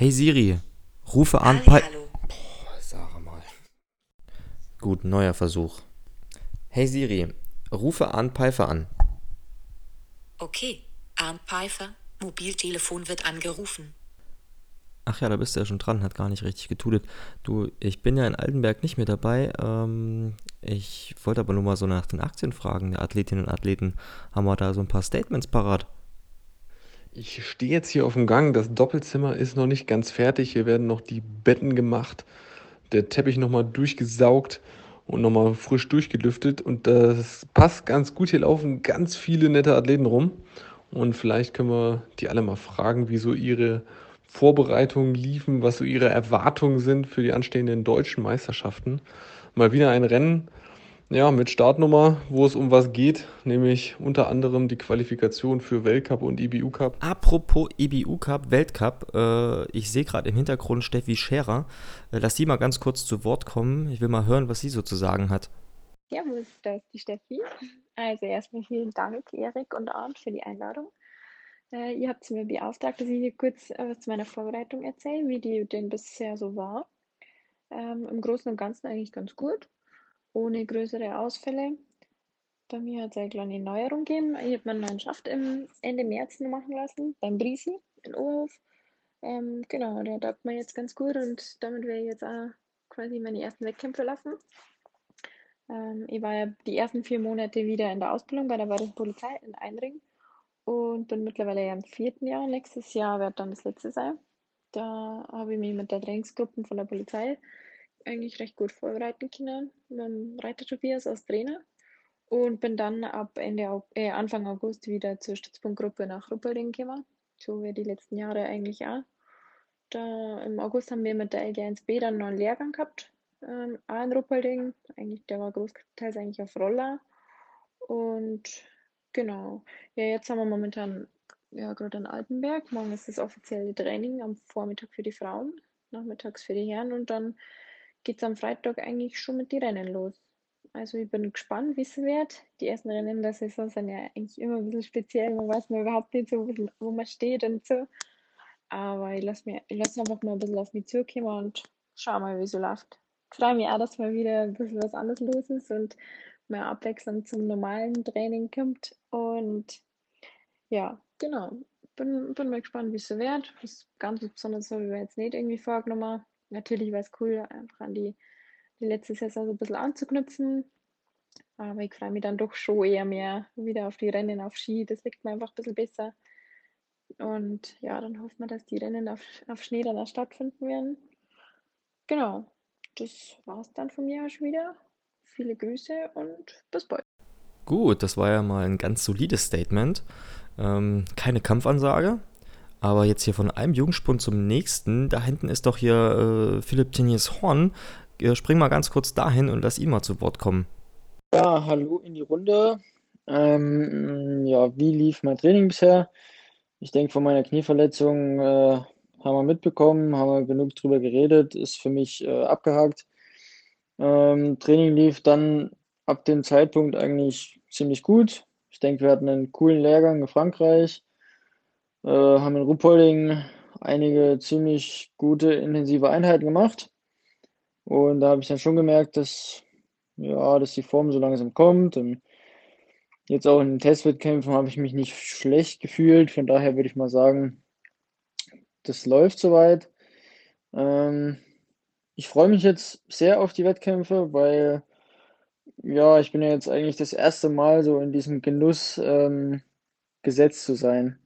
Hey Siri, rufe an. Halli, hallo. Sag mal. Gut, neuer Versuch. Hey Siri, rufe an Pfeiffer an. Okay, Arndt Pfeiffer, Mobiltelefon wird angerufen. Ach ja, da bist du ja schon dran, hat gar nicht richtig getudet. Du, ich bin ja in Altenberg nicht mehr dabei. Ähm, ich wollte aber nur mal so nach den Aktien fragen, der Athletinnen und Athleten. Haben wir da so ein paar Statements parat? Ich stehe jetzt hier auf dem Gang. Das Doppelzimmer ist noch nicht ganz fertig. Hier werden noch die Betten gemacht, der Teppich nochmal durchgesaugt und nochmal frisch durchgelüftet. Und das passt ganz gut. Hier laufen ganz viele nette Athleten rum. Und vielleicht können wir die alle mal fragen, wie so ihre Vorbereitungen liefen, was so ihre Erwartungen sind für die anstehenden deutschen Meisterschaften. Mal wieder ein Rennen, ja, mit Startnummer, wo es um was geht, nämlich unter anderem die Qualifikation für Weltcup und IBU Cup. Apropos IBU Cup, Weltcup, äh, ich sehe gerade im Hintergrund Steffi Scherer. Äh, lass sie mal ganz kurz zu Wort kommen. Ich will mal hören, was sie so zu sagen hat. Servus, da ist die Steffi. Also erstmal vielen Dank, Erik und Arndt, für die Einladung. Äh, ihr habt mir beauftragt, dass ich hier kurz äh, zu meiner Vorbereitung erzähle, wie die denn bisher so war. Ähm, Im Großen und Ganzen eigentlich ganz gut, ohne größere Ausfälle. Bei mir hat es eine kleine Neuerung gegeben. Ich habe meinen neuen Schaft im Ende März machen lassen, beim Brisi in Oberhof. Ähm, genau, der taugt mir jetzt ganz gut und damit werde ich jetzt auch quasi meine ersten Wettkämpfe lassen. Ähm, ich war ja die ersten vier Monate wieder in der Ausbildung bei der Bayerischen Polizei in Einring und bin mittlerweile ja im vierten Jahr. Nächstes Jahr wird dann das letzte sein. Da habe ich mich mit der Trainingsgruppe von der Polizei eigentlich recht gut vorbereiten können. Mit dem Reiter Tobias als Trainer. Und bin dann ab Ende, äh, Anfang August wieder zur Stützpunktgruppe nach Ruppolding gekommen. So wie die letzten Jahre eigentlich auch. Da im August haben wir mit der LG1B dann noch einen Lehrgang gehabt. Ähm, auch in Ruppolding. Eigentlich, der war großteils eigentlich auf Roller. Und genau. Ja, jetzt haben wir momentan ja gerade in Altenberg. Morgen ist das offizielle Training am Vormittag für die Frauen, nachmittags für die Herren und dann geht es am Freitag eigentlich schon mit den Rennen los. Also ich bin gespannt, wie es wird. Die ersten Rennen der Saison sind ja eigentlich immer ein bisschen speziell. Man weiß man überhaupt nicht so, wo man steht und so. Aber ich lasse lasse einfach mal ein bisschen auf mich zukommen und schau mal, wie es so läuft. Ich freue mich auch, dass mal wieder ein bisschen was anderes los ist und mehr Abwechslung zum normalen Training kommt. Und ja, genau. Bin, bin mal gespannt, wie es so wird. Was ganz Besonderes habe ich mir jetzt nicht irgendwie vorgenommen. Natürlich wäre es cool, einfach an die, die letzte Saison so ein bisschen anzuknüpfen. Aber ich freue mich dann doch schon eher mehr wieder auf die Rennen auf Ski. Das liegt mir einfach ein bisschen besser. Und ja, dann hoffen wir, dass die Rennen auf, auf Schnee dann auch stattfinden werden. Genau, das war es dann von mir auch schon wieder. Viele Grüße und bis bald. Gut, das war ja mal ein ganz solides Statement. Ähm, keine Kampfansage, aber jetzt hier von einem Jungspund zum nächsten. Da hinten ist doch hier äh, Philipp Teniers Horn. Äh, spring mal ganz kurz dahin und lass ihn mal zu Wort kommen. Ja, hallo in die Runde. Ähm, ja, wie lief mein Training bisher? Ich denke, von meiner Knieverletzung äh, haben wir mitbekommen, haben wir genug drüber geredet, ist für mich äh, abgehakt. Ähm, Training lief dann ab dem Zeitpunkt eigentlich ziemlich gut. Ich denke, wir hatten einen coolen Lehrgang in Frankreich, äh, haben in Ruppolding einige ziemlich gute, intensive Einheiten gemacht. Und da habe ich dann schon gemerkt, dass, ja, dass die Form so langsam kommt. Und jetzt auch in den Testwettkämpfen habe ich mich nicht schlecht gefühlt. Von daher würde ich mal sagen, das läuft soweit. Ähm, ich freue mich jetzt sehr auf die Wettkämpfe, weil ja, ich bin ja jetzt eigentlich das erste Mal so in diesem Genuss ähm, gesetzt zu sein.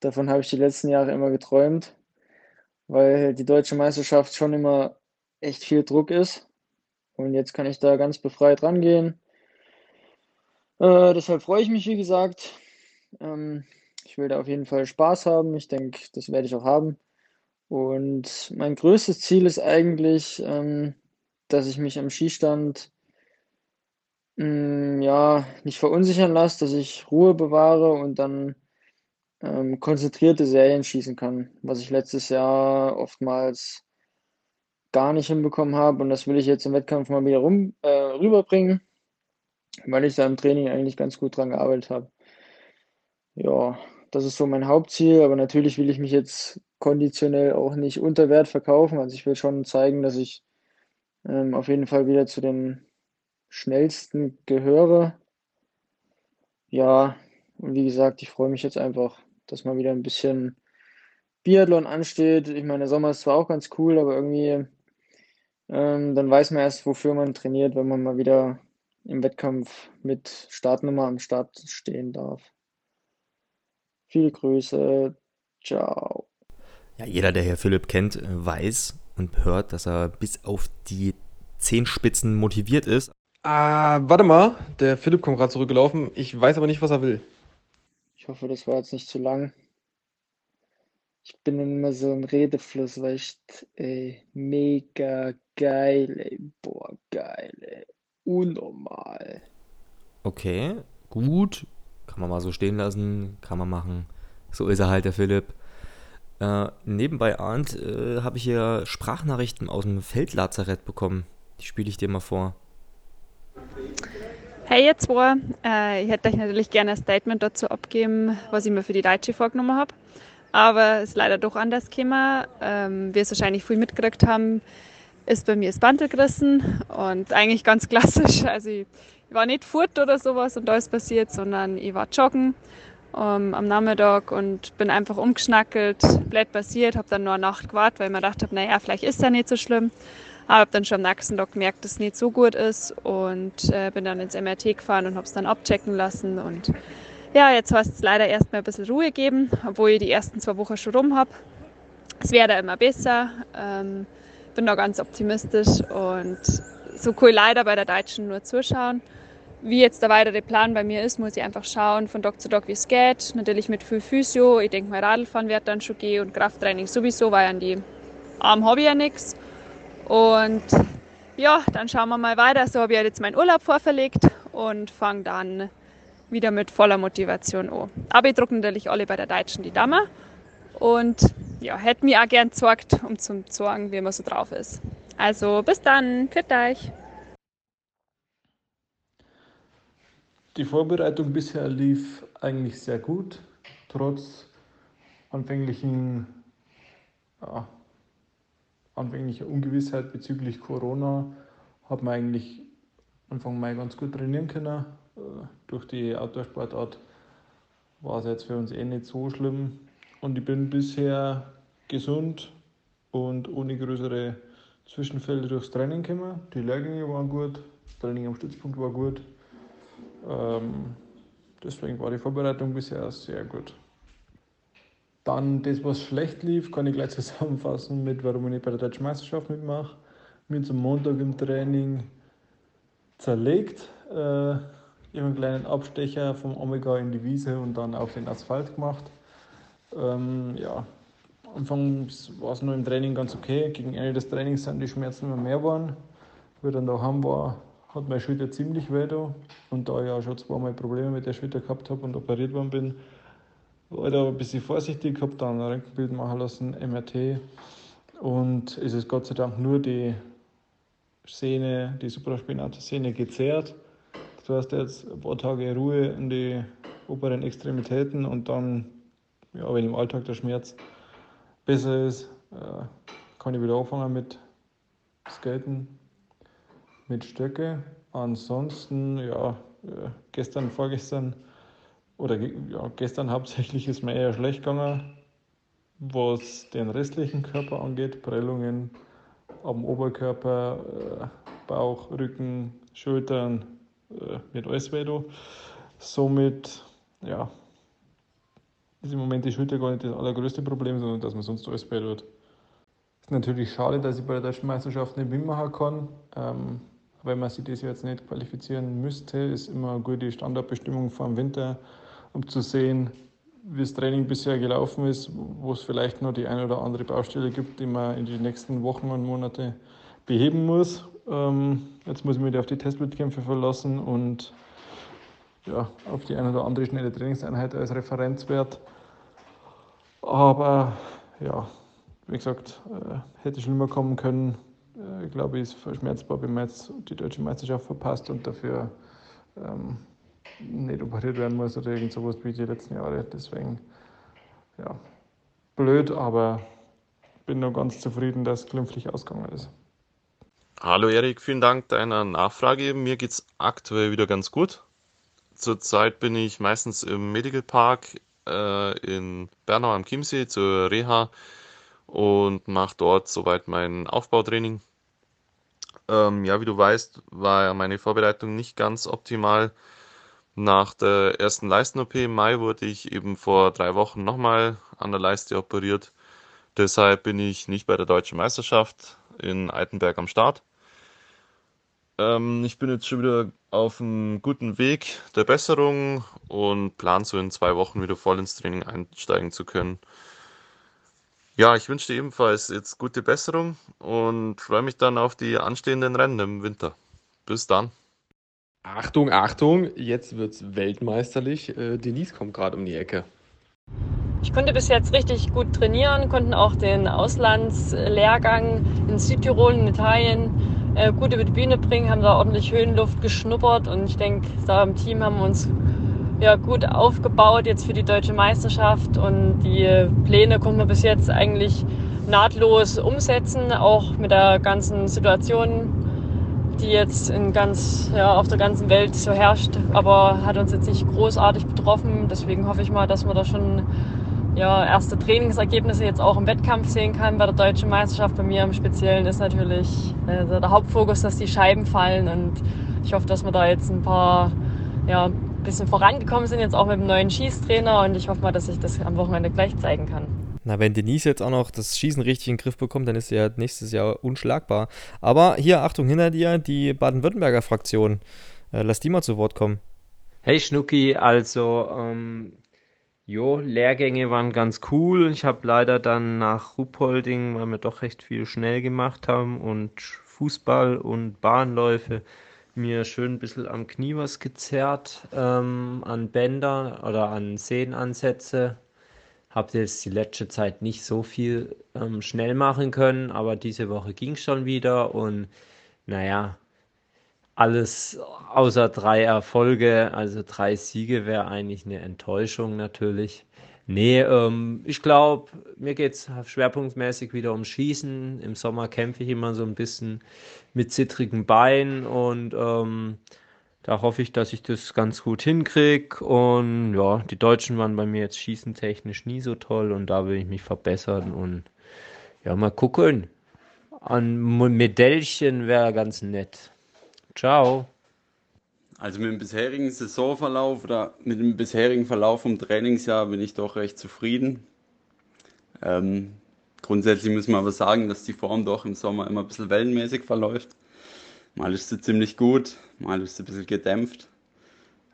Davon habe ich die letzten Jahre immer geträumt, weil die deutsche Meisterschaft schon immer echt viel Druck ist. Und jetzt kann ich da ganz befreit rangehen. Äh, deshalb freue ich mich, wie gesagt. Ähm, ich will da auf jeden Fall Spaß haben. Ich denke, das werde ich auch haben. Und mein größtes Ziel ist eigentlich, ähm, dass ich mich am Skistand mm, ja, nicht verunsichern lasse, dass ich Ruhe bewahre und dann ähm, konzentrierte Serien schießen kann, was ich letztes Jahr oftmals gar nicht hinbekommen habe. Und das will ich jetzt im Wettkampf mal wieder rum, äh, rüberbringen, weil ich da im Training eigentlich ganz gut dran gearbeitet habe. Ja, das ist so mein Hauptziel, aber natürlich will ich mich jetzt konditionell auch nicht unter Wert verkaufen. Also ich will schon zeigen, dass ich ähm, auf jeden Fall wieder zu den schnellsten gehöre. Ja, und wie gesagt, ich freue mich jetzt einfach, dass mal wieder ein bisschen Biathlon ansteht. Ich meine, der Sommer ist zwar auch ganz cool, aber irgendwie ähm, dann weiß man erst, wofür man trainiert, wenn man mal wieder im Wettkampf mit Startnummer am Start stehen darf. Viele Grüße. Ciao. Ja, jeder, der Herr Philipp kennt, weiß und hört, dass er bis auf die Zehenspitzen motiviert ist. Ah, warte mal, der Philipp kommt gerade zurückgelaufen. Ich weiß aber nicht, was er will. Ich hoffe, das war jetzt nicht zu lang. Ich bin immer so ein Redefluss, weil ich, ey, mega geil, ey, boah, geil, ey, unnormal. Okay, gut, kann man mal so stehen lassen, kann man machen. So ist er halt, der Philipp. Äh, nebenbei, Arndt, äh, habe ich hier Sprachnachrichten aus dem Feldlazarett bekommen. Die spiele ich dir mal vor. Hey ihr zwei, äh, ich hätte euch natürlich gerne ein Statement dazu abgeben, was ich mir für die Deutsche vorgenommen habe. Aber es ist leider doch anders gekommen. Ähm, wie es wahrscheinlich viel mitgekriegt haben, ist bei mir das Bandel gerissen und eigentlich ganz klassisch. Also ich, ich war nicht fort oder sowas und alles passiert, sondern ich war joggen ähm, am Nachmittag und bin einfach umgeschnackelt, blöd passiert, habe dann nur eine Nacht gewartet, weil ich mir gedacht habe, naja, vielleicht ist ja nicht so schlimm. Aber habe dann schon am nächsten Tag gemerkt, dass es nicht so gut ist und äh, bin dann ins MRT gefahren und habe es dann abchecken lassen. Und ja, jetzt heißt es leider erstmal ein bisschen Ruhe geben, obwohl ich die ersten zwei Wochen schon rum habe. Es werde immer besser. Ähm, bin da ganz optimistisch und so cool leider bei der Deutschen nur zuschauen. Wie jetzt der weitere Plan bei mir ist, muss ich einfach schauen von Tag zu Tag, wie es geht. Natürlich mit viel Physio. Ich denke mal, Radlfahren wird dann schon gehen und Krafttraining sowieso, weil an die Arm habe ich ja nichts. Und ja, dann schauen wir mal weiter. So habe ich jetzt meinen Urlaub vorverlegt und fange dann wieder mit voller Motivation an. Aber ich drücke natürlich alle bei der Deutschen die Daumen und ja, hätte mir auch gern gezeigt, um zu zeigen, wie man so drauf ist. Also bis dann, für euch. Die Vorbereitung bisher lief eigentlich sehr gut, trotz anfänglichen, ja, anfänglicher Ungewissheit bezüglich Corona hat man eigentlich Anfang Mai ganz gut trainieren können. Äh, durch die Outdoor-Sportart war es jetzt für uns eh nicht so schlimm. Und ich bin bisher gesund und ohne größere Zwischenfälle durchs Training gekommen. Die Lehrgänge waren gut, das Training am Stützpunkt war gut. Ähm, deswegen war die Vorbereitung bisher sehr gut. Dann das, was schlecht lief, kann ich gleich zusammenfassen mit, warum ich nicht bei der Deutschen Meisterschaft mitmache. Mir zum Montag im Training zerlegt. Äh, ich einen kleinen Abstecher vom Omega in die Wiese und dann auf den Asphalt gemacht. Ähm, ja, anfangs war es nur im Training ganz okay. Gegen Ende des Trainings sind die Schmerzen immer mehr geworden. Wie dann daheim war, hat meine Schulter ziemlich weh da. Und da ich auch schon zweimal Probleme mit der Schulter gehabt habe und operiert worden bin, da ein bisschen vorsichtig, habe dann ein Röntgenbild machen lassen, MRT. Und es ist Gott sei Dank nur die Sehne, die supraspinate Sehne gezerrt. Das heißt jetzt ein paar Tage Ruhe in die oberen Extremitäten und dann, ja, wenn im Alltag der Schmerz besser ist, äh, kann ich wieder anfangen mit Skaten mit Stöcke. Ansonsten, ja, äh, gestern, vorgestern oder ja, gestern hauptsächlich ist mir eher schlecht gegangen, was den restlichen Körper angeht. Prellungen am Oberkörper, äh, Bauch, Rücken, Schultern, äh, mit alles weh Somit, ja, ist im Moment die Schulter gar nicht das allergrößte Problem, sondern dass man sonst alles weh tut. Ist natürlich schade, dass ich bei der Deutschen Meisterschaft nicht mitmachen kann. Ähm, wenn man sich das jetzt nicht qualifizieren müsste, ist immer eine gute Standardbestimmung vor dem Winter, um zu sehen, wie das Training bisher gelaufen ist, wo es vielleicht noch die eine oder andere Baustelle gibt, die man in den nächsten Wochen und Monate beheben muss. Ähm, jetzt muss ich mich auf die Testwettkämpfe verlassen und ja, auf die eine oder andere schnelle Trainingseinheit als Referenzwert. Aber ja, wie gesagt, äh, hätte schlimmer kommen können äh, glaube ich, ist verschmerzbar, wenn man jetzt die deutsche Meisterschaft verpasst und dafür ähm, nicht operiert werden muss oder irgend sowas wie die letzten Jahre. Deswegen ja, blöd, aber bin nur ganz zufrieden, dass es glimpflich ausgegangen ist. Hallo Erik, vielen Dank deiner Nachfrage. Mir geht es aktuell wieder ganz gut. Zurzeit bin ich meistens im Medical Park äh, in Bernau am Chiemsee zur Reha und mache dort soweit mein Aufbautraining. Ähm, ja, wie du weißt, war meine Vorbereitung nicht ganz optimal. Nach der ersten Leisten-OP im Mai wurde ich eben vor drei Wochen nochmal an der Leiste operiert. Deshalb bin ich nicht bei der deutschen Meisterschaft in Altenberg am Start. Ähm, ich bin jetzt schon wieder auf einem guten Weg der Besserung und plan so in zwei Wochen wieder voll ins Training einsteigen zu können. Ja, ich wünsche dir ebenfalls jetzt gute Besserung und freue mich dann auf die anstehenden Rennen im Winter. Bis dann. Achtung, Achtung, jetzt wird's weltmeisterlich. Äh, Denise kommt gerade um die Ecke. Ich konnte bis jetzt richtig gut trainieren, konnten auch den Auslandslehrgang in Südtirol, in Italien äh, gut über die Bühne bringen, haben da ordentlich Höhenluft geschnuppert und ich denke, da im Team haben wir uns ja, gut aufgebaut jetzt für die deutsche Meisterschaft und die Pläne konnten wir bis jetzt eigentlich nahtlos umsetzen, auch mit der ganzen Situation, die jetzt in ganz, ja, auf der ganzen Welt so herrscht, aber hat uns jetzt nicht großartig betroffen. Deswegen hoffe ich mal, dass man da schon ja, erste Trainingsergebnisse jetzt auch im Wettkampf sehen kann bei der deutschen Meisterschaft. Bei mir im Speziellen ist natürlich äh, der Hauptfokus, dass die Scheiben fallen und ich hoffe, dass wir da jetzt ein paar ja, bisschen vorangekommen sind, jetzt auch mit dem neuen Schießtrainer und ich hoffe mal, dass ich das am Wochenende gleich zeigen kann. Na, wenn Denise jetzt auch noch das Schießen richtig in den Griff bekommt, dann ist sie ja nächstes Jahr unschlagbar. Aber hier, Achtung, hinter dir, die Baden-Württemberger Fraktion. Äh, lass die mal zu Wort kommen. Hey Schnucki, also, ähm, jo, Lehrgänge waren ganz cool. Ich habe leider dann nach Ruppolding, weil wir doch recht viel schnell gemacht haben und Fußball und Bahnläufe, mir schön ein bisschen am Knie was gezerrt, ähm, an Bänder oder an Sehnenansätze. Habe jetzt die letzte Zeit nicht so viel ähm, schnell machen können, aber diese Woche ging schon wieder und naja, alles außer drei Erfolge, also drei Siege wäre eigentlich eine Enttäuschung natürlich. Nee, ähm, ich glaube, mir geht es schwerpunktmäßig wieder um Schießen. Im Sommer kämpfe ich immer so ein bisschen mit zittrigen Beinen und ähm, da hoffe ich, dass ich das ganz gut hinkriege. Und ja, die Deutschen waren bei mir jetzt schießentechnisch nie so toll und da will ich mich verbessern und ja, mal gucken. Ein Medaillchen wäre ganz nett. Ciao. Also mit dem bisherigen Saisonverlauf oder mit dem bisherigen Verlauf vom Trainingsjahr bin ich doch recht zufrieden. Ähm, grundsätzlich muss man aber sagen, dass die Form doch im Sommer immer ein bisschen wellenmäßig verläuft. Mal ist sie ziemlich gut, mal ist sie ein bisschen gedämpft.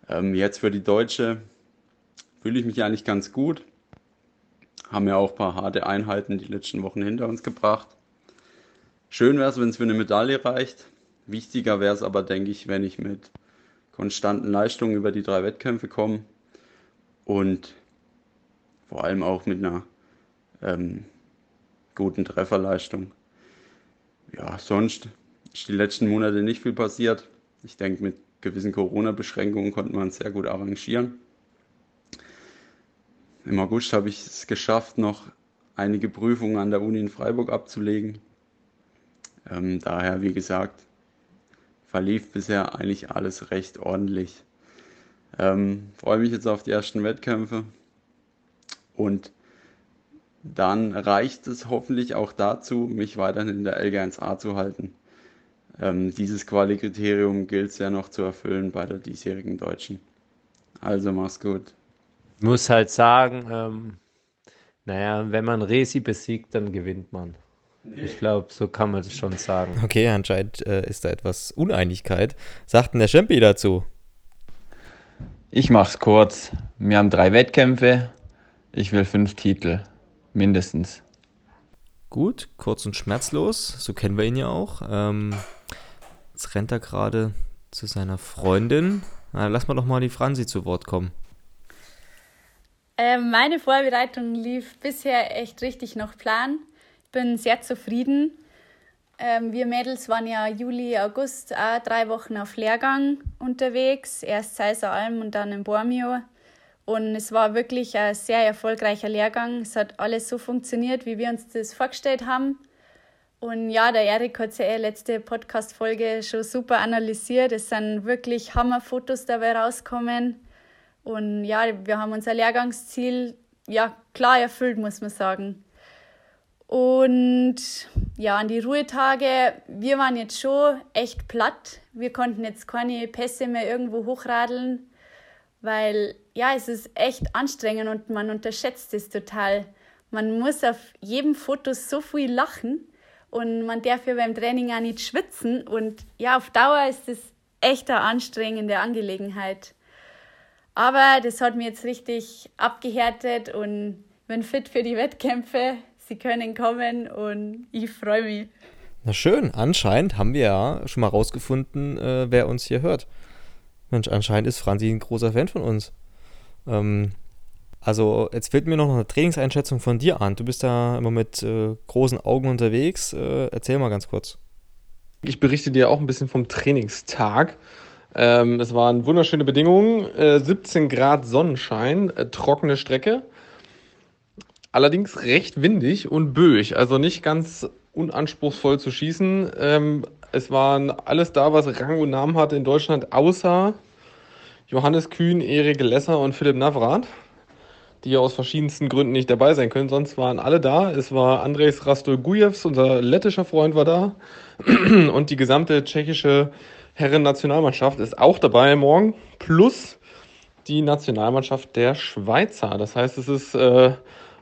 Ähm, jetzt für die Deutsche fühle ich mich eigentlich ganz gut. Haben ja auch ein paar harte Einheiten die letzten Wochen hinter uns gebracht. Schön wäre es, wenn es für eine Medaille reicht. Wichtiger wäre es aber, denke ich, wenn ich mit konstanten Leistungen über die drei Wettkämpfe kommen und vor allem auch mit einer ähm, guten Trefferleistung. Ja, sonst ist die letzten Monate nicht viel passiert. Ich denke, mit gewissen Corona-Beschränkungen konnte man sehr gut arrangieren. Im August habe ich es geschafft, noch einige Prüfungen an der Uni in Freiburg abzulegen. Ähm, daher, wie gesagt, verlief bisher eigentlich alles recht ordentlich. Ähm, freue mich jetzt auf die ersten Wettkämpfe und dann reicht es hoffentlich auch dazu, mich weiterhin in der LG1A zu halten. Ähm, dieses Quali-Kriterium gilt es ja noch zu erfüllen bei der diesjährigen Deutschen. Also mach's gut. Ich muss halt sagen, ähm, naja, wenn man Resi besiegt, dann gewinnt man. Ich glaube, so kann man das schon sagen. Okay, anscheinend äh, ist da etwas Uneinigkeit. Sagt denn der Champi dazu? Ich mach's kurz. Wir haben drei Wettkämpfe. Ich will fünf Titel. Mindestens. Gut, kurz und schmerzlos. So kennen wir ihn ja auch. Ähm, jetzt rennt er gerade zu seiner Freundin. Na, lass mal doch mal die Franzi zu Wort kommen. Ähm, meine Vorbereitung lief bisher echt richtig nach Plan bin sehr zufrieden. Ähm, wir Mädels waren ja Juli, August auch drei Wochen auf Lehrgang unterwegs. Erst Seiser Alm und dann in Bormio. Und es war wirklich ein sehr erfolgreicher Lehrgang. Es hat alles so funktioniert, wie wir uns das vorgestellt haben. Und ja, der Erik hat ja eh letzte Podcast-Folge schon super analysiert. Es sind wirklich Hammerfotos dabei rausgekommen. Und ja, wir haben unser Lehrgangsziel ja klar erfüllt, muss man sagen. Und ja, an die Ruhetage, wir waren jetzt schon echt platt. Wir konnten jetzt keine Pässe mehr irgendwo hochradeln, weil ja, es ist echt anstrengend und man unterschätzt es total. Man muss auf jedem Foto so viel lachen und man darf ja beim Training auch nicht schwitzen. Und ja, auf Dauer ist es echt eine anstrengende Angelegenheit. Aber das hat mir jetzt richtig abgehärtet und bin fit für die Wettkämpfe. Sie können kommen und ich freue mich. Na schön, anscheinend haben wir ja schon mal rausgefunden, äh, wer uns hier hört. Mensch, anscheinend ist Franzi ein großer Fan von uns. Ähm, also, jetzt fehlt mir noch eine Trainingseinschätzung von dir an. Du bist da immer mit äh, großen Augen unterwegs. Äh, erzähl mal ganz kurz. Ich berichte dir auch ein bisschen vom Trainingstag. Ähm, es waren wunderschöne Bedingungen, äh, 17 Grad Sonnenschein, äh, trockene Strecke. Allerdings recht windig und böig, also nicht ganz unanspruchsvoll zu schießen. Ähm, es waren alles da, was Rang und Namen hatte in Deutschland, außer Johannes Kühn, Erik Lesser und Philipp Navrat, die ja aus verschiedensten Gründen nicht dabei sein können. Sonst waren alle da. Es war Andres Rastolgujevs, unser lettischer Freund, war da. Und die gesamte tschechische Herren-Nationalmannschaft ist auch dabei morgen. Plus die Nationalmannschaft der Schweizer. Das heißt, es ist äh,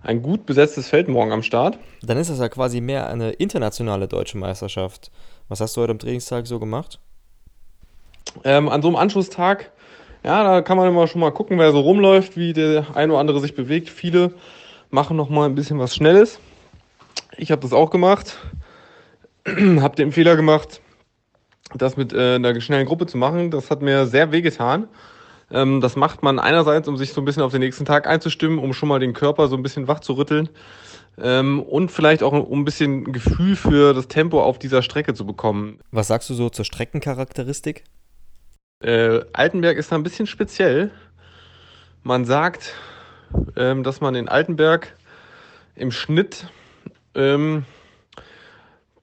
ein gut besetztes Feld morgen am Start. Dann ist das ja quasi mehr eine internationale deutsche Meisterschaft. Was hast du heute am Trainingstag so gemacht? Ähm, an so einem Anschlusstag, ja, da kann man immer schon mal gucken, wer so rumläuft, wie der ein oder andere sich bewegt. Viele machen noch mal ein bisschen was Schnelles. Ich habe das auch gemacht, habe den Fehler gemacht, das mit äh, einer schnellen Gruppe zu machen. Das hat mir sehr wehgetan. Ähm, das macht man einerseits, um sich so ein bisschen auf den nächsten Tag einzustimmen, um schon mal den Körper so ein bisschen wach zu rütteln ähm, und vielleicht auch um ein bisschen Gefühl für das Tempo auf dieser Strecke zu bekommen. Was sagst du so zur Streckencharakteristik? Äh, Altenberg ist da ein bisschen speziell. Man sagt, ähm, dass man in Altenberg im Schnitt ähm,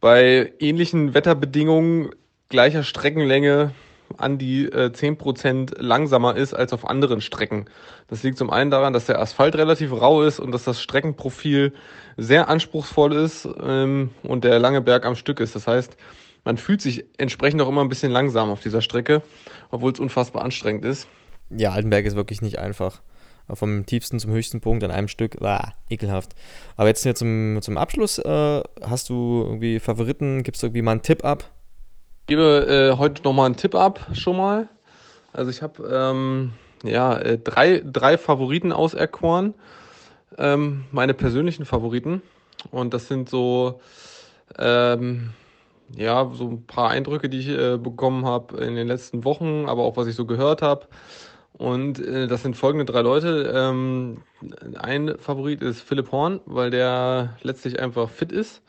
bei ähnlichen Wetterbedingungen gleicher Streckenlänge an die äh, 10% langsamer ist als auf anderen Strecken. Das liegt zum einen daran, dass der Asphalt relativ rau ist und dass das Streckenprofil sehr anspruchsvoll ist ähm, und der lange Berg am Stück ist. Das heißt, man fühlt sich entsprechend auch immer ein bisschen langsam auf dieser Strecke, obwohl es unfassbar anstrengend ist. Ja, Altenberg ist wirklich nicht einfach. Vom tiefsten zum höchsten Punkt an einem Stück, ah, ekelhaft. Aber jetzt hier zum, zum Abschluss, äh, hast du irgendwie Favoriten? Gibst du irgendwie mal einen Tipp ab? gebe äh, heute nochmal einen Tipp ab, schon mal. Also ich habe ähm, ja, äh, drei, drei Favoriten auserkoren, ähm, meine persönlichen Favoriten. Und das sind so, ähm, ja, so ein paar Eindrücke, die ich äh, bekommen habe in den letzten Wochen, aber auch was ich so gehört habe. Und äh, das sind folgende drei Leute. Ähm, ein Favorit ist Philipp Horn, weil der letztlich einfach fit ist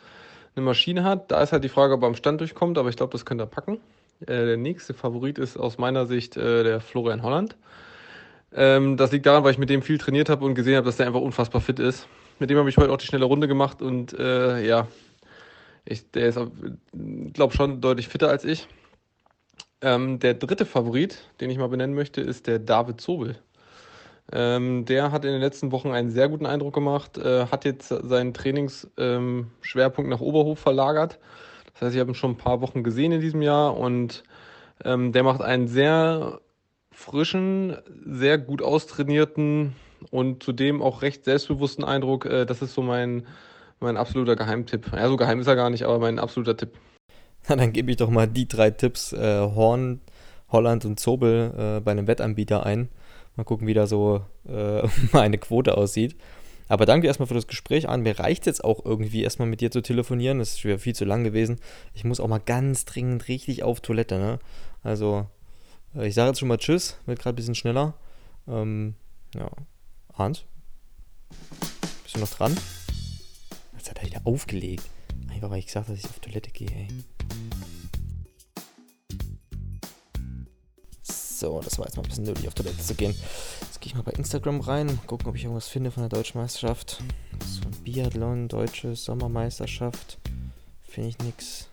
eine Maschine hat. Da ist halt die Frage, ob er am Stand durchkommt, aber ich glaube, das könnte er packen. Äh, der nächste Favorit ist aus meiner Sicht äh, der Florian Holland. Ähm, das liegt daran, weil ich mit dem viel trainiert habe und gesehen habe, dass der einfach unfassbar fit ist. Mit dem habe ich heute auch die schnelle Runde gemacht und äh, ja, ich, der ist, glaube schon deutlich fitter als ich. Ähm, der dritte Favorit, den ich mal benennen möchte, ist der David Zobel. Ähm, der hat in den letzten Wochen einen sehr guten Eindruck gemacht, äh, hat jetzt seinen Trainingsschwerpunkt ähm, nach Oberhof verlagert. Das heißt, ich habe ihn schon ein paar Wochen gesehen in diesem Jahr und ähm, der macht einen sehr frischen, sehr gut austrainierten und zudem auch recht selbstbewussten Eindruck. Äh, das ist so mein, mein absoluter Geheimtipp. Ja, so geheim ist er gar nicht, aber mein absoluter Tipp. Na, dann gebe ich doch mal die drei Tipps, äh, Horn, Holland und Zobel, äh, bei einem Wettanbieter ein. Mal gucken, wie da so äh, meine Quote aussieht. Aber danke erstmal für das Gespräch an. Mir reicht jetzt auch irgendwie erstmal mit dir zu telefonieren. Das wäre viel zu lang gewesen. Ich muss auch mal ganz dringend richtig auf Toilette, ne? Also, äh, ich sage jetzt schon mal Tschüss, wird gerade ein bisschen schneller. Ähm, ja. Hans? Bist du noch dran? Jetzt hat er wieder aufgelegt. Einfach weil ich gesagt habe, dass ich auf Toilette gehe, ey. So, das war jetzt mal ein bisschen nötig, auf Toilette zu gehen. Jetzt gehe ich mal bei Instagram rein, gucken, ob ich irgendwas finde von der Deutschen Meisterschaft. So, Biathlon, Deutsche Sommermeisterschaft. Finde ich nix.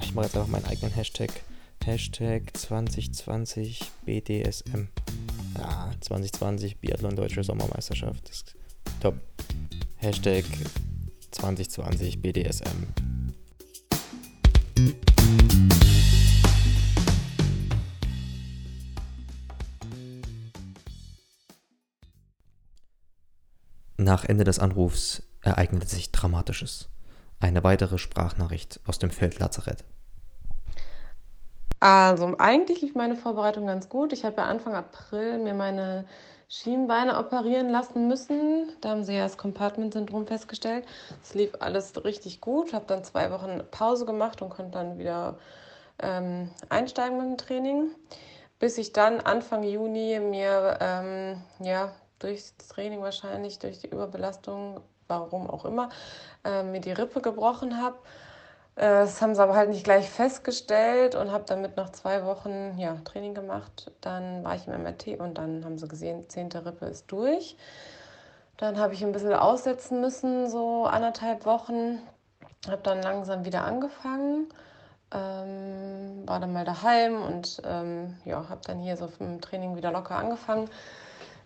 Ich mache jetzt einfach meinen eigenen Hashtag. Hashtag 2020 BDSM. Ja, 2020 Biathlon Deutsche Sommermeisterschaft. Das ist top. Hashtag 2020 BDSM. Nach Ende des Anrufs ereignete sich Dramatisches. Eine weitere Sprachnachricht aus dem Feldlazarett. Also eigentlich lief meine Vorbereitung ganz gut. Ich habe ja Anfang April mir meine Schienbeine operieren lassen müssen. Da haben sie ja das Compartment-Syndrom festgestellt. Es lief alles richtig gut. Habe dann zwei Wochen Pause gemacht und konnte dann wieder ähm, einsteigen mit dem Training. Bis ich dann Anfang Juni mir ähm, ja, durchs Training wahrscheinlich, durch die Überbelastung, warum auch immer, äh, mir die Rippe gebrochen habe. Äh, das haben sie aber halt nicht gleich festgestellt und habe damit noch zwei Wochen ja, Training gemacht. Dann war ich im MRT und dann haben sie gesehen, zehnte Rippe ist durch. Dann habe ich ein bisschen aussetzen müssen, so anderthalb Wochen. Habe dann langsam wieder angefangen. Ähm, war dann mal daheim und ähm, ja, habe dann hier so im Training wieder locker angefangen.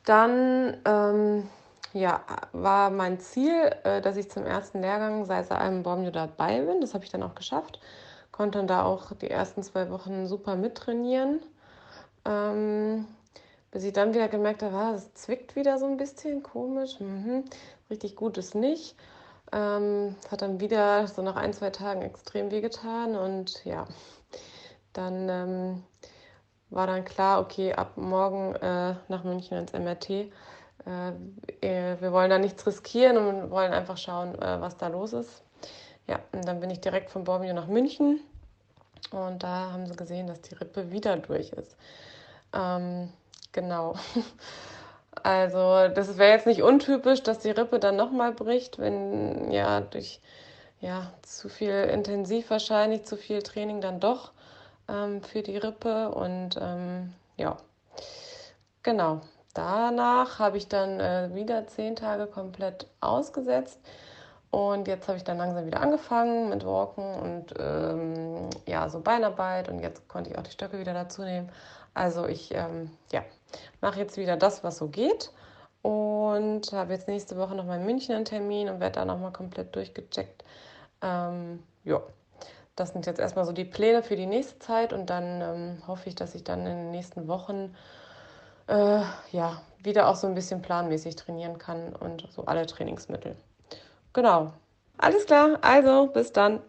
Dann ähm, ja, war mein Ziel, äh, dass ich zum ersten Lehrgang seit einem Bormio dabei bin. Das habe ich dann auch geschafft. Konnte dann da auch die ersten zwei Wochen super mittrainieren. Ähm, bis ich dann wieder gemerkt habe, ah, es zwickt wieder so ein bisschen komisch. Mhm. Richtig gut ist nicht. Ähm, hat dann wieder so nach ein, zwei Tagen extrem wehgetan und ja, dann ähm, war dann klar, okay, ab morgen äh, nach München ins MRT. Äh, wir wollen da nichts riskieren und wollen einfach schauen, äh, was da los ist. Ja, und dann bin ich direkt von Bormio nach München und da haben sie gesehen, dass die Rippe wieder durch ist. Ähm, genau. Also das wäre jetzt nicht untypisch, dass die Rippe dann nochmal bricht, wenn ja durch ja, zu viel intensiv wahrscheinlich, zu viel Training dann doch ähm, für die Rippe. Und ähm, ja, genau. Danach habe ich dann äh, wieder zehn Tage komplett ausgesetzt. Und jetzt habe ich dann langsam wieder angefangen mit Walken und ähm, ja, so Beinarbeit. Und jetzt konnte ich auch die Stöcke wieder dazu nehmen. Also ich ähm, ja, mache jetzt wieder das, was so geht. Und habe jetzt nächste Woche noch mal in München einen Termin und werde da nochmal komplett durchgecheckt. Ähm, ja, das sind jetzt erstmal so die Pläne für die nächste Zeit und dann ähm, hoffe ich, dass ich dann in den nächsten Wochen äh, ja, wieder auch so ein bisschen planmäßig trainieren kann und so alle Trainingsmittel. Genau. Alles klar, also bis dann.